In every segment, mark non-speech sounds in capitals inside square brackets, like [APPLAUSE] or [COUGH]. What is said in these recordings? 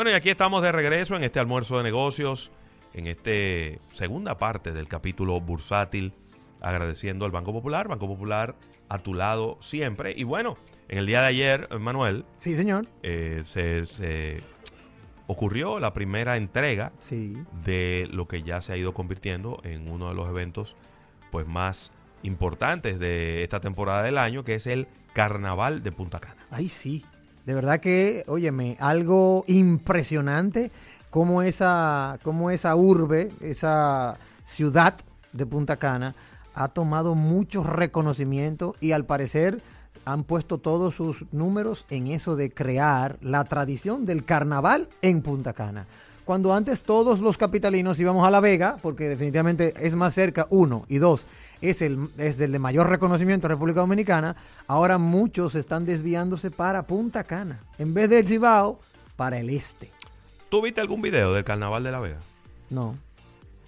Bueno, y aquí estamos de regreso en este almuerzo de negocios, en esta segunda parte del capítulo bursátil, agradeciendo al Banco Popular. Banco Popular a tu lado siempre. Y bueno, en el día de ayer, Manuel, Sí, señor. eh, se, se ocurrió la primera entrega Sí. de lo que ya se ha ido convirtiendo en uno de los eventos pues más importantes de esta temporada del año, que es el Carnaval de Punta Cana. Ay, sí. De verdad que, óyeme, algo impresionante como esa, como esa urbe, esa ciudad de Punta Cana ha tomado mucho reconocimiento y al parecer han puesto todos sus números en eso de crear la tradición del carnaval en Punta Cana. Cuando antes todos los capitalinos íbamos a La Vega, porque definitivamente es más cerca, uno, y dos, es el, es el de mayor reconocimiento en República Dominicana, ahora muchos están desviándose para Punta Cana. En vez del Cibao, para el este. ¿Tú viste algún video del Carnaval de La Vega? No,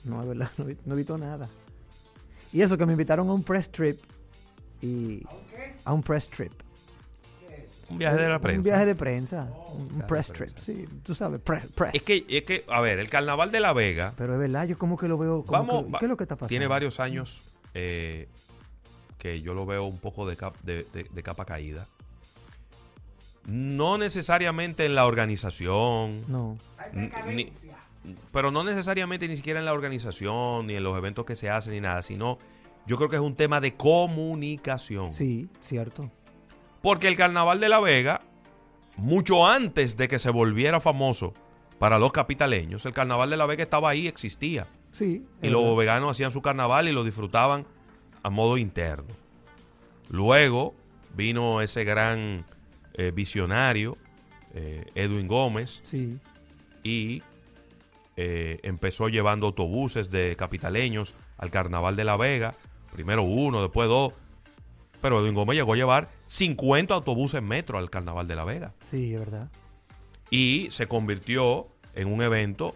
no, es verdad, no, he visto nada. Y eso que me invitaron a un press trip y... ¿A un press trip. Un viaje de la prensa. Un viaje de prensa. un press prensa. trip, sí. Tú sabes, pre- press. Es que, es que, a ver, el Carnaval de La Vega Pero es verdad, yo como que lo veo... como Vamos, que- ¿Qué es lo que está pasando? tiene varios años eh, que yo lo veo un poco de, cap- de- de- de capa caída. No necesariamente en la organización, No. ni- pero no necesariamente ni siquiera en la organización, ni en los eventos que se hacen, ni nada, sino yo creo que es un tema de comunicación. Sí, cierto. Porque el Carnaval de La Vega, mucho antes de que se volviera famoso para los capitaleños, el Carnaval de La Vega estaba ahí, existía. Sí. Y los verdad. veganos hacían su carnaval y lo disfrutaban a modo interno. Luego vino ese gran eh, visionario, eh, Edwin Gómez, Sí. y eh, empezó llevando autobuses de capitaleños al carnaval de La Vega. Primero uno, después dos. Pero Edwin Gómez llegó a llevar 50 autobuses metro al carnaval de La Vega Sí, es verdad. y se convirtió en un evento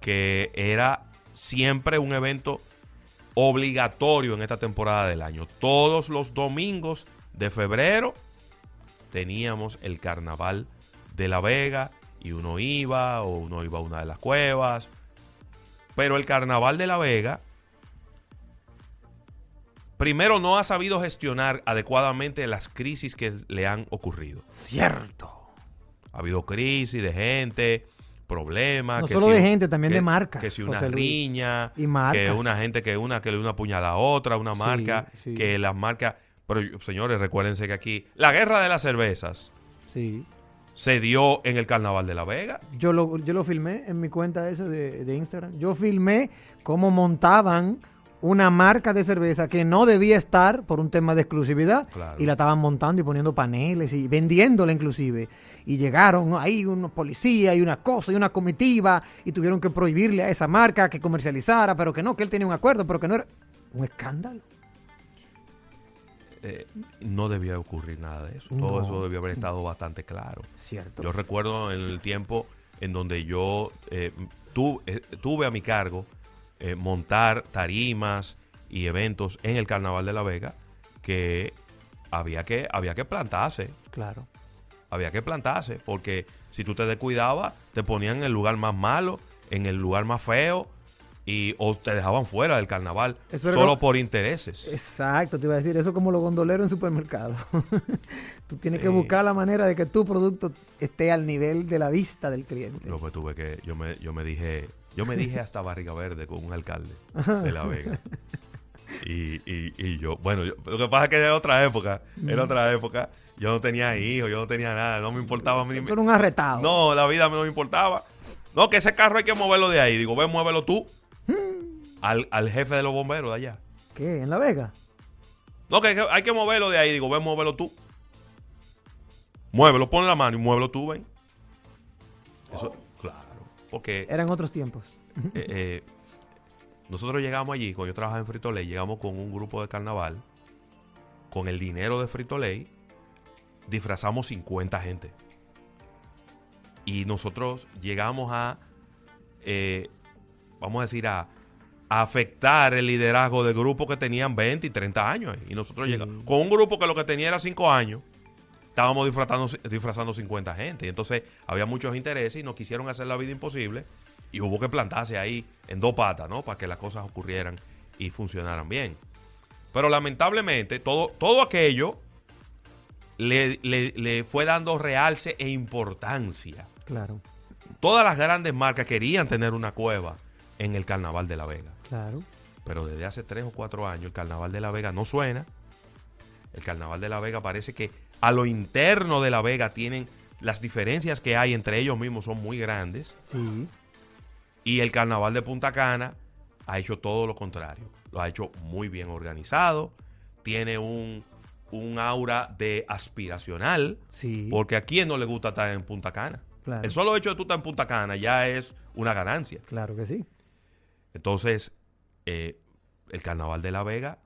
que era siempre un evento obligatorio en esta temporada del año. Todos los domingos de febrero teníamos el carnaval de La Vega y uno iba o uno iba a una de las cuevas. Pero el carnaval de La Vega primero no ha sabido gestionar adecuadamente las crisis que le han ocurrido. Cierto. Ha habido crisis de gente, problemas. No que solo si de gente, también que- de marcas, Que si una José riña, Y marcas. que una gente que una que le una puñalada a otra, una Sí, marca, sí. que las marcas. Pero señores, recuérdense que aquí la guerra de las cervezas Sí. se dio en el Carnaval de La Vega. Yo lo, yo lo filmé en mi cuenta esa de, de Instagram. Yo filmé cómo montaban una marca de cerveza que no debía estar por un tema de exclusividad Claro. y la estaban montando y poniendo paneles y vendiéndola inclusive. Y llegaron ahí unos policías y una cosa y una comitiva y tuvieron que prohibirle a esa marca que comercializara, pero que no, que él tenía un acuerdo, pero que no era un escándalo. Eh, no debía ocurrir nada de eso. No. Todo eso debió haber estado bastante claro. Cierto. Yo recuerdo en el tiempo en donde yo eh, eh, tuve a mi cargo eh, montar tarimas y eventos en el Carnaval de La Vega que había que, había que plantarse. Claro. Había que plantarse, porque si tú te descuidabas, te ponían en el lugar más malo, en el lugar más feo, y o te dejaban fuera del carnaval, Eso solo lo- por intereses. Exacto, te iba a decir, eso como los gondoleros en supermercado. [LAUGHS] Tú tienes que buscar la manera de que tu producto esté al nivel de la vista del cliente. Tuve que, yo me, yo me dije, yo me dije hasta barriga verde con un alcalde de La Vega. [LAUGHS] Y, y, y yo, bueno, yo- lo que pasa es que era otra época, era otra época. Yo no tenía hijos, yo no tenía nada, no me importaba. Tú eres un arretado. No, la vida no me importaba. No, que ese carro hay que moverlo de ahí. Digo, ve, muévelo tú. Al, al jefe de los bomberos de allá. ¿Qué? ¿En La Vega? No, que hay que- moverlo de ahí. Digo, ven, muévelo tú. Muévelo, pon la mano y muévelo tú, ven. Eso. Porque Eran otros tiempos. eh, eh, nosotros llegamos allí, cuando yo trabajaba en Frito Lay, llegamos con un grupo de carnaval, con el dinero de Frito Lay, disfrazamos 50 gente. Y nosotros llegamos a, eh, vamos a decir, a, afectar el liderazgo de grupos que tenían 20 y 30 años. Y nosotros Sí. llegamos con un grupo que lo que tenía era 5 años. Estábamos disfrazando, disfrazando 50 gente. Y entonces había muchos intereses y nos quisieron hacer la vida imposible. Y hubo que plantarse ahí en dos patas, ¿no? Para que las cosas ocurrieran y funcionaran bien. Pero lamentablemente, todo, todo aquello le, le- le fue dando realce e importancia. Claro, Todas las grandes marcas querían tener una cueva en el Carnaval de la Vega. claro. Pero desde hace tres o cuatro años el Carnaval de la Vega no suena. El Carnaval de la Vega parece que a lo interno de la Vega tienen las diferencias que hay entre ellos mismos son muy grandes. Sí, Y el Carnaval de Punta Cana ha hecho todo lo contrario. Lo ha hecho muy bien organizado. Tiene un, un aura de aspiracional. sí. Porque a quién no le gusta estar en Punta Cana. Claro. El solo hecho de tú estar en Punta Cana ya es una ganancia. Claro que sí. Entonces, eh, el Carnaval de la Vega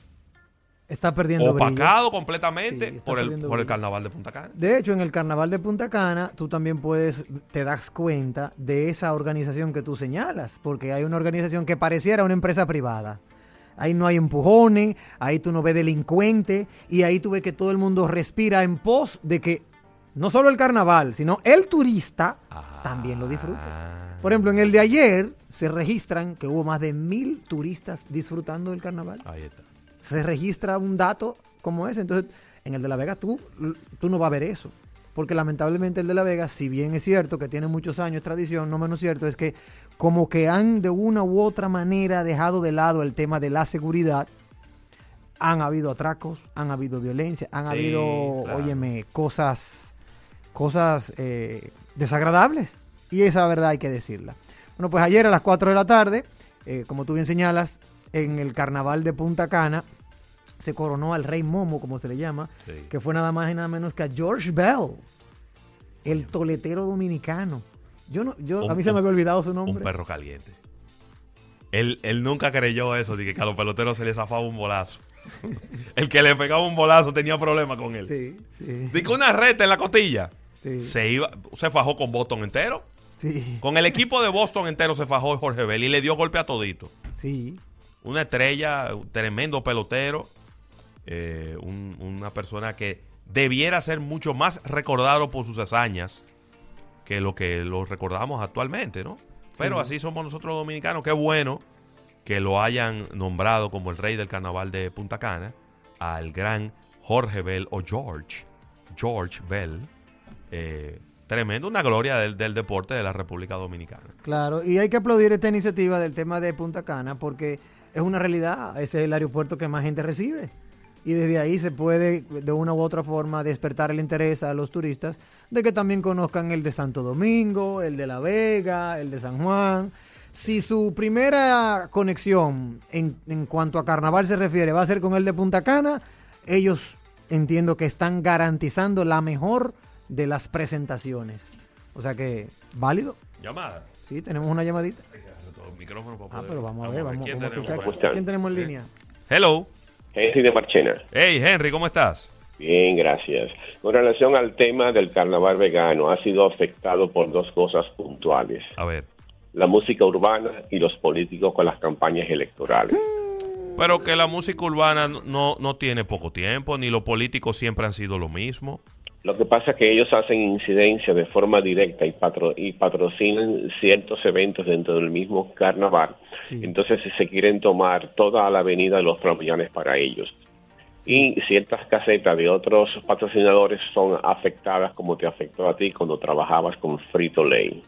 Está perdiendo brillo. opacado completamente Sí, está por, el, por el brillo. Carnaval de Punta Cana. De hecho, en el carnaval de Punta Cana, tú también puedes, te das cuenta de esa organización que tú señalas, porque hay una organización que pareciera una empresa privada. Ahí no hay empujones, ahí tú no ves delincuentes, y ahí tú ves que todo el mundo respira en pos de que no solo el carnaval, sino el turista Ah. también lo disfruta. Por ejemplo, en el de ayer se registran que hubo más de mil turistas disfrutando del carnaval Ahí está. Se registra un dato como ese. Entonces, en el de La Vega tú, tú no vas a ver eso. Porque lamentablemente el de La Vega, si bien es cierto que tiene muchos años tradición, no menos cierto es que como que han de una u otra manera dejado de lado el tema de la seguridad. Han habido atracos, han habido violencia, han Sí, habido, claro. óyeme, cosas, cosas eh, desagradables. Y esa verdad hay que decirla. Bueno, pues ayer a las 4 de la tarde, eh, como tú bien señalas, en el carnaval de Punta Cana, se coronó al rey Momo, como se le llama, Sí. que fue nada más y nada menos que a George Bell, el toletero dominicano. Yo no, yo, a Un- mí se me un- había olvidado su Un nombre. perro caliente. Él, él nunca creyó eso, de que a los peloteros se les zafaba un bolazo. [LAUGHS] el que le pegaba un bolazo tenía problemas con él. Sí, sí, De que una reta en la costilla. sí, Se iba, se fajó con Boston entero. sí, Con el equipo de Boston entero se fajó Jorge Bell y le dio golpe a todito. sí, Una estrella, un tremendo pelotero. eh, un- una persona que debiera ser mucho más recordado por sus hazañas que lo que lo recordamos actualmente, ¿no? Pero Sí. así somos nosotros los dominicanos. Qué bueno que lo hayan nombrado como el rey del carnaval de Punta Cana al gran Jorge Bell o George. George Bell. eh, tremendo, una gloria del, del deporte de la República Dominicana. Claro, y hay que aplaudir esta iniciativa del tema de Punta Cana porque es una realidad, ese es el aeropuerto que más gente recibe. Y desde ahí se puede de una u otra forma despertar el interés a los turistas de que también conozcan el de Santo Domingo, el de La Vega, el de San Juan. Si su primera conexión en, en cuanto a carnaval se refiere va a ser con el de Punta Cana, ellos entiendo que están garantizando la mejor de las presentaciones. O sea que, válido. Llamada. Sí, tenemos una llamadita. Micrófono para Ah, pero vamos a ver, vamos, ¿quién vamos a tenemos escuchar. por ¿Cómo están? ¿Quién tenemos en línea? Hello. Henry de Marchena. Hey, Henry, ¿cómo estás? Bien, gracias. Con relación al tema del carnaval vegano, ha sido afectado por dos cosas puntuales. A ver. La música urbana y los políticos con las campañas electorales. Pero que la música urbana no, no tiene poco tiempo, ni los políticos siempre han sido lo mismo. Lo que pasa es que ellos hacen incidencia de forma directa y, patro- y patrocinan ciertos eventos dentro del mismo carnaval. Sí. Entonces se quieren tomar toda la avenida de los promociones para ellos. Y ciertas casetas de otros patrocinadores son afectadas como te afectó a ti cuando trabajabas con Frito Lay.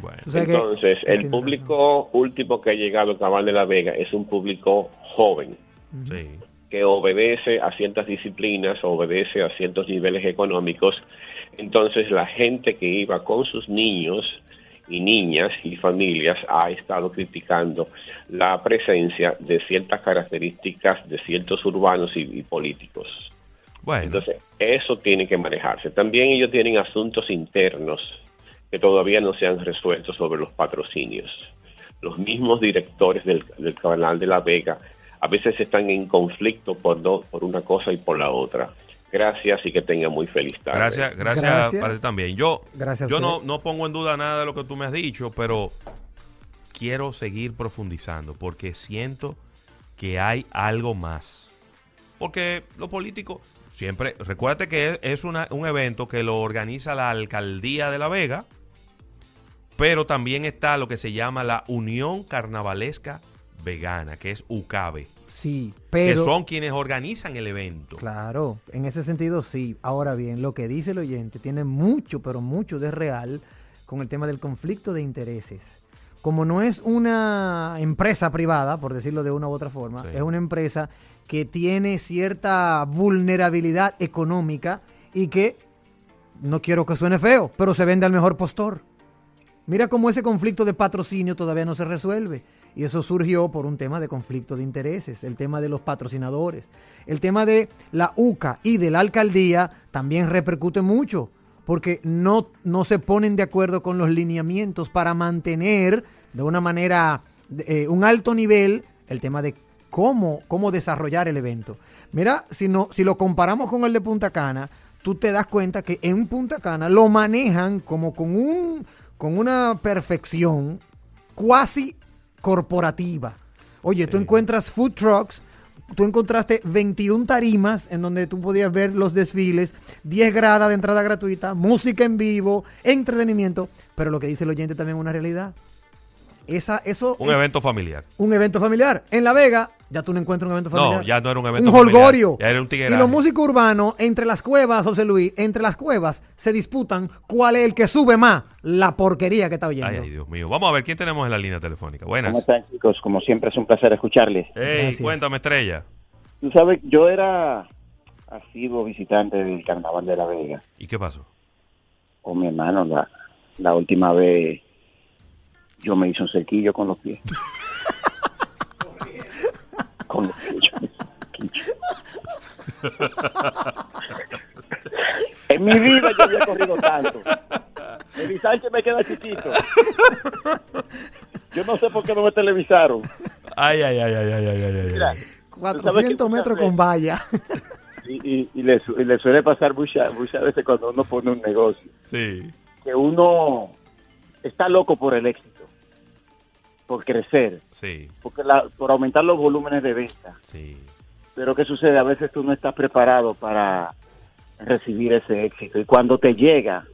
Bueno, Entonces, que el público último que ha llegado al Cabal de la Vega es un público joven sí. Que obedece a ciertas disciplinas, obedece a ciertos niveles económicos. Entonces, la gente que iba con sus niños y niñas y familias ha estado criticando la presencia de ciertas características de ciertos urbanos y, y políticos. Bueno, Entonces, eso tiene que manejarse. También ellos tienen asuntos internos que todavía no se han resuelto sobre los patrocinios. Los mismos directores del, del canal de La Vega a veces están en conflicto por, no, por una cosa y por la otra. Gracias y que tenga muy feliz tarde. Gracias, gracias, Gracias. para ti también. Yo, Gracias yo no, no pongo en duda nada de lo que tú me has dicho, pero quiero seguir profundizando porque siento que hay algo más. Porque lo político, siempre, recuérdate que es, es una- un evento que lo organiza la alcaldía de La Vega, pero también está lo que se llama la Unión Carnavalesca Vegana, que es UCABE, Sí, que pero... son quienes organizan el evento. Claro, en ese sentido sí. Ahora bien, lo que dice el oyente tiene mucho, pero mucho de real con el tema del conflicto de intereses. Como no es una empresa privada, por decirlo de una u otra forma, Sí. es una empresa que tiene cierta vulnerabilidad económica y que, no quiero que suene feo, pero se vende al mejor postor. Mira cómo ese conflicto de patrocinio todavía no se resuelve. Y eso surgió por un tema de conflicto de intereses, el tema de los patrocinadores. El tema de la UCA y de la alcaldía también repercute mucho, porque no, no se ponen de acuerdo con los lineamientos para mantener de una manera, eh, un alto nivel, el tema de cómo, cómo desarrollar el evento. Mira, si, no, si lo comparamos con el de Punta Cana, tú te das cuenta que en Punta Cana lo manejan como con, un, con una perfección cuasi corporativa. Oye, tú encuentras food trucks, tú encontraste 21 tarimas en donde tú podías ver los desfiles, 10 gradas de entrada gratuita, música en vivo, entretenimiento, pero lo que dice el oyente también es una realidad. Esa, eso Un es evento familiar. un evento familiar. En La Vega, ya tú no encuentras un evento No, familiar. ya no era un evento Un familiar, holgorio. ya era un y tigueraje. los músicos urbanos, entre las cuevas, José Luis, entre las cuevas se disputan cuál es el que sube más la porquería que está oyendo. Ay, ay, Dios mío. Vamos a ver quién tenemos en la línea telefónica. Buenas. ¿Cómo están, chicos? Como siempre, es un placer escucharles. Hey, Gracias. cuéntame, estrella. Tú sabes, yo era asiduo visitante del Carnaval de La Vega. ¿Y qué pasó? Con mi hermano, la, la última vez yo me hice un cerquillo con los pies. [LAUGHS] con yo un cerquillo. en mi vida yo había corrido tanto. El Sánchez me queda chiquito. Yo no sé por qué no me televisaron. Ay, ay, ay, ay, ay, ay, ay, ay. Mira, 400 metros con valla. y, y, y le, y le suele pasar muchas muchas veces cuando uno pone un negocio, Sí, que uno está loco por el éxito, por crecer, sí, porque la- por aumentar los volúmenes de venta. sí. Pero ¿qué sucede? A veces tú no estás preparado para recibir ese éxito y cuando te llega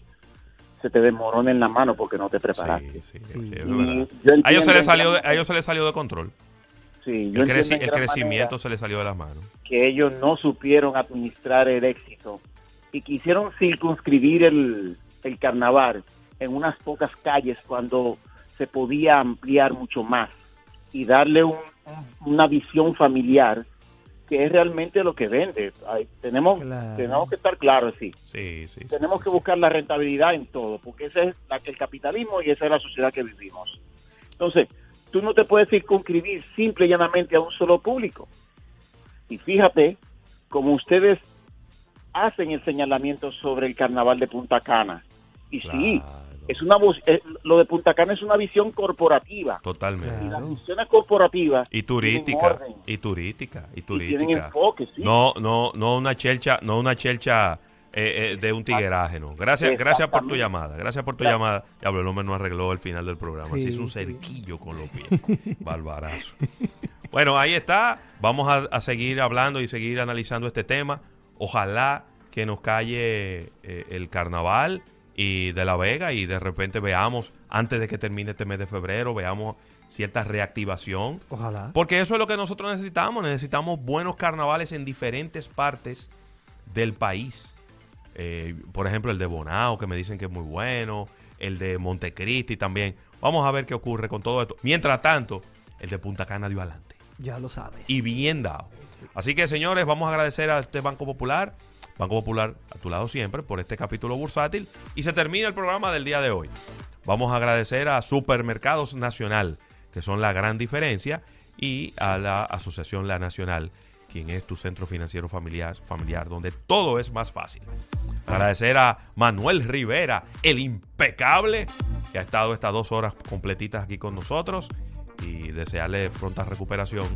se te desmorona en la mano porque no te preparaste. Sí, A ellos, se les salió de, a ellos se les salió de control. sí, yo El, creci- crecimiento se les salió de las manos. que ellos no supieron administrar el éxito y quisieron circunscribir el, el carnaval en unas pocas calles cuando se podía ampliar mucho más y darle un- un- una visión familiar que es realmente lo que vende. Ay, tenemos, Claro. tenemos que estar claros, sí. Sí, sí. Tenemos que buscar la rentabilidad en todo, porque ese es la, el capitalismo y esa es la sociedad que vivimos. Entonces, tú no te puedes circunscribir simple y llanamente a un solo público. Y fíjate, como ustedes hacen el señalamiento sobre el carnaval de Punta Cana, y sí. Es una voz- eh, lo de Punta Cana es una visión corporativa. Totalmente. Y las Claro. visiones corporativas Y turística, orden y turística, y y tienen turística. enfoque, sí. No, no, no una chelcha, no una chelcha eh, eh, de un tigueraje, no. Gracias, gracias por tu llamada, gracias por tu Gracias. llamada. Diablo, el hombre no arregló el final del programa, Sí, se hizo un sí. cerquillo con los pies. [LAUGHS] Barbarazo. Bueno, ahí está. Vamos a, a seguir hablando y seguir analizando este tema. Ojalá que nos calle eh, el carnaval y de La Vega y de repente veamos, antes de que termine este mes de febrero, veamos cierta reactivación. Ojalá. Porque eso es lo que nosotros necesitamos. Necesitamos buenos carnavales en diferentes partes del país. Eh, por ejemplo, el de Bonao, que me dicen que es muy bueno. El de Montecristi también. Vamos a ver qué ocurre con todo esto. Mientras tanto, el de Punta Cana dio adelante. Ya lo sabes. Y bien dado. Así que, señores, vamos a agradecer a este Banco Popular. Banco Popular a tu lado siempre por este capítulo bursátil. Y se termina el programa del día de hoy. Vamos a agradecer a Supermercados Nacional, que son la gran diferencia, y a la Asociación La Nacional, quien es tu centro financiero familiar, familiar, donde todo es más fácil. Agradecer a Manuel Rivera, el impecable, que ha estado estas dos horas completitas aquí con nosotros y desearle pronta recuperación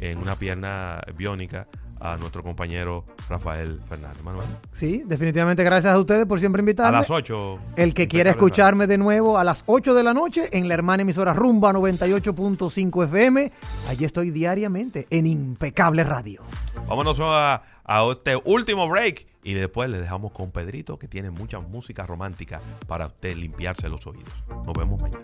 en una pierna biónica a nuestro compañero Rafael Fernández. Manuel. Sí, definitivamente gracias a ustedes por siempre A invitarme. las 8. El que quiera escucharme de nuevo a las 8 de la noche en la hermana emisora Rumba 98.5 FM, allí estoy diariamente en Impecable Radio. Vámonos a, a este último break y después le dejamos con Pedrito que tiene mucha música romántica para usted limpiarse los oídos. Nos vemos mañana.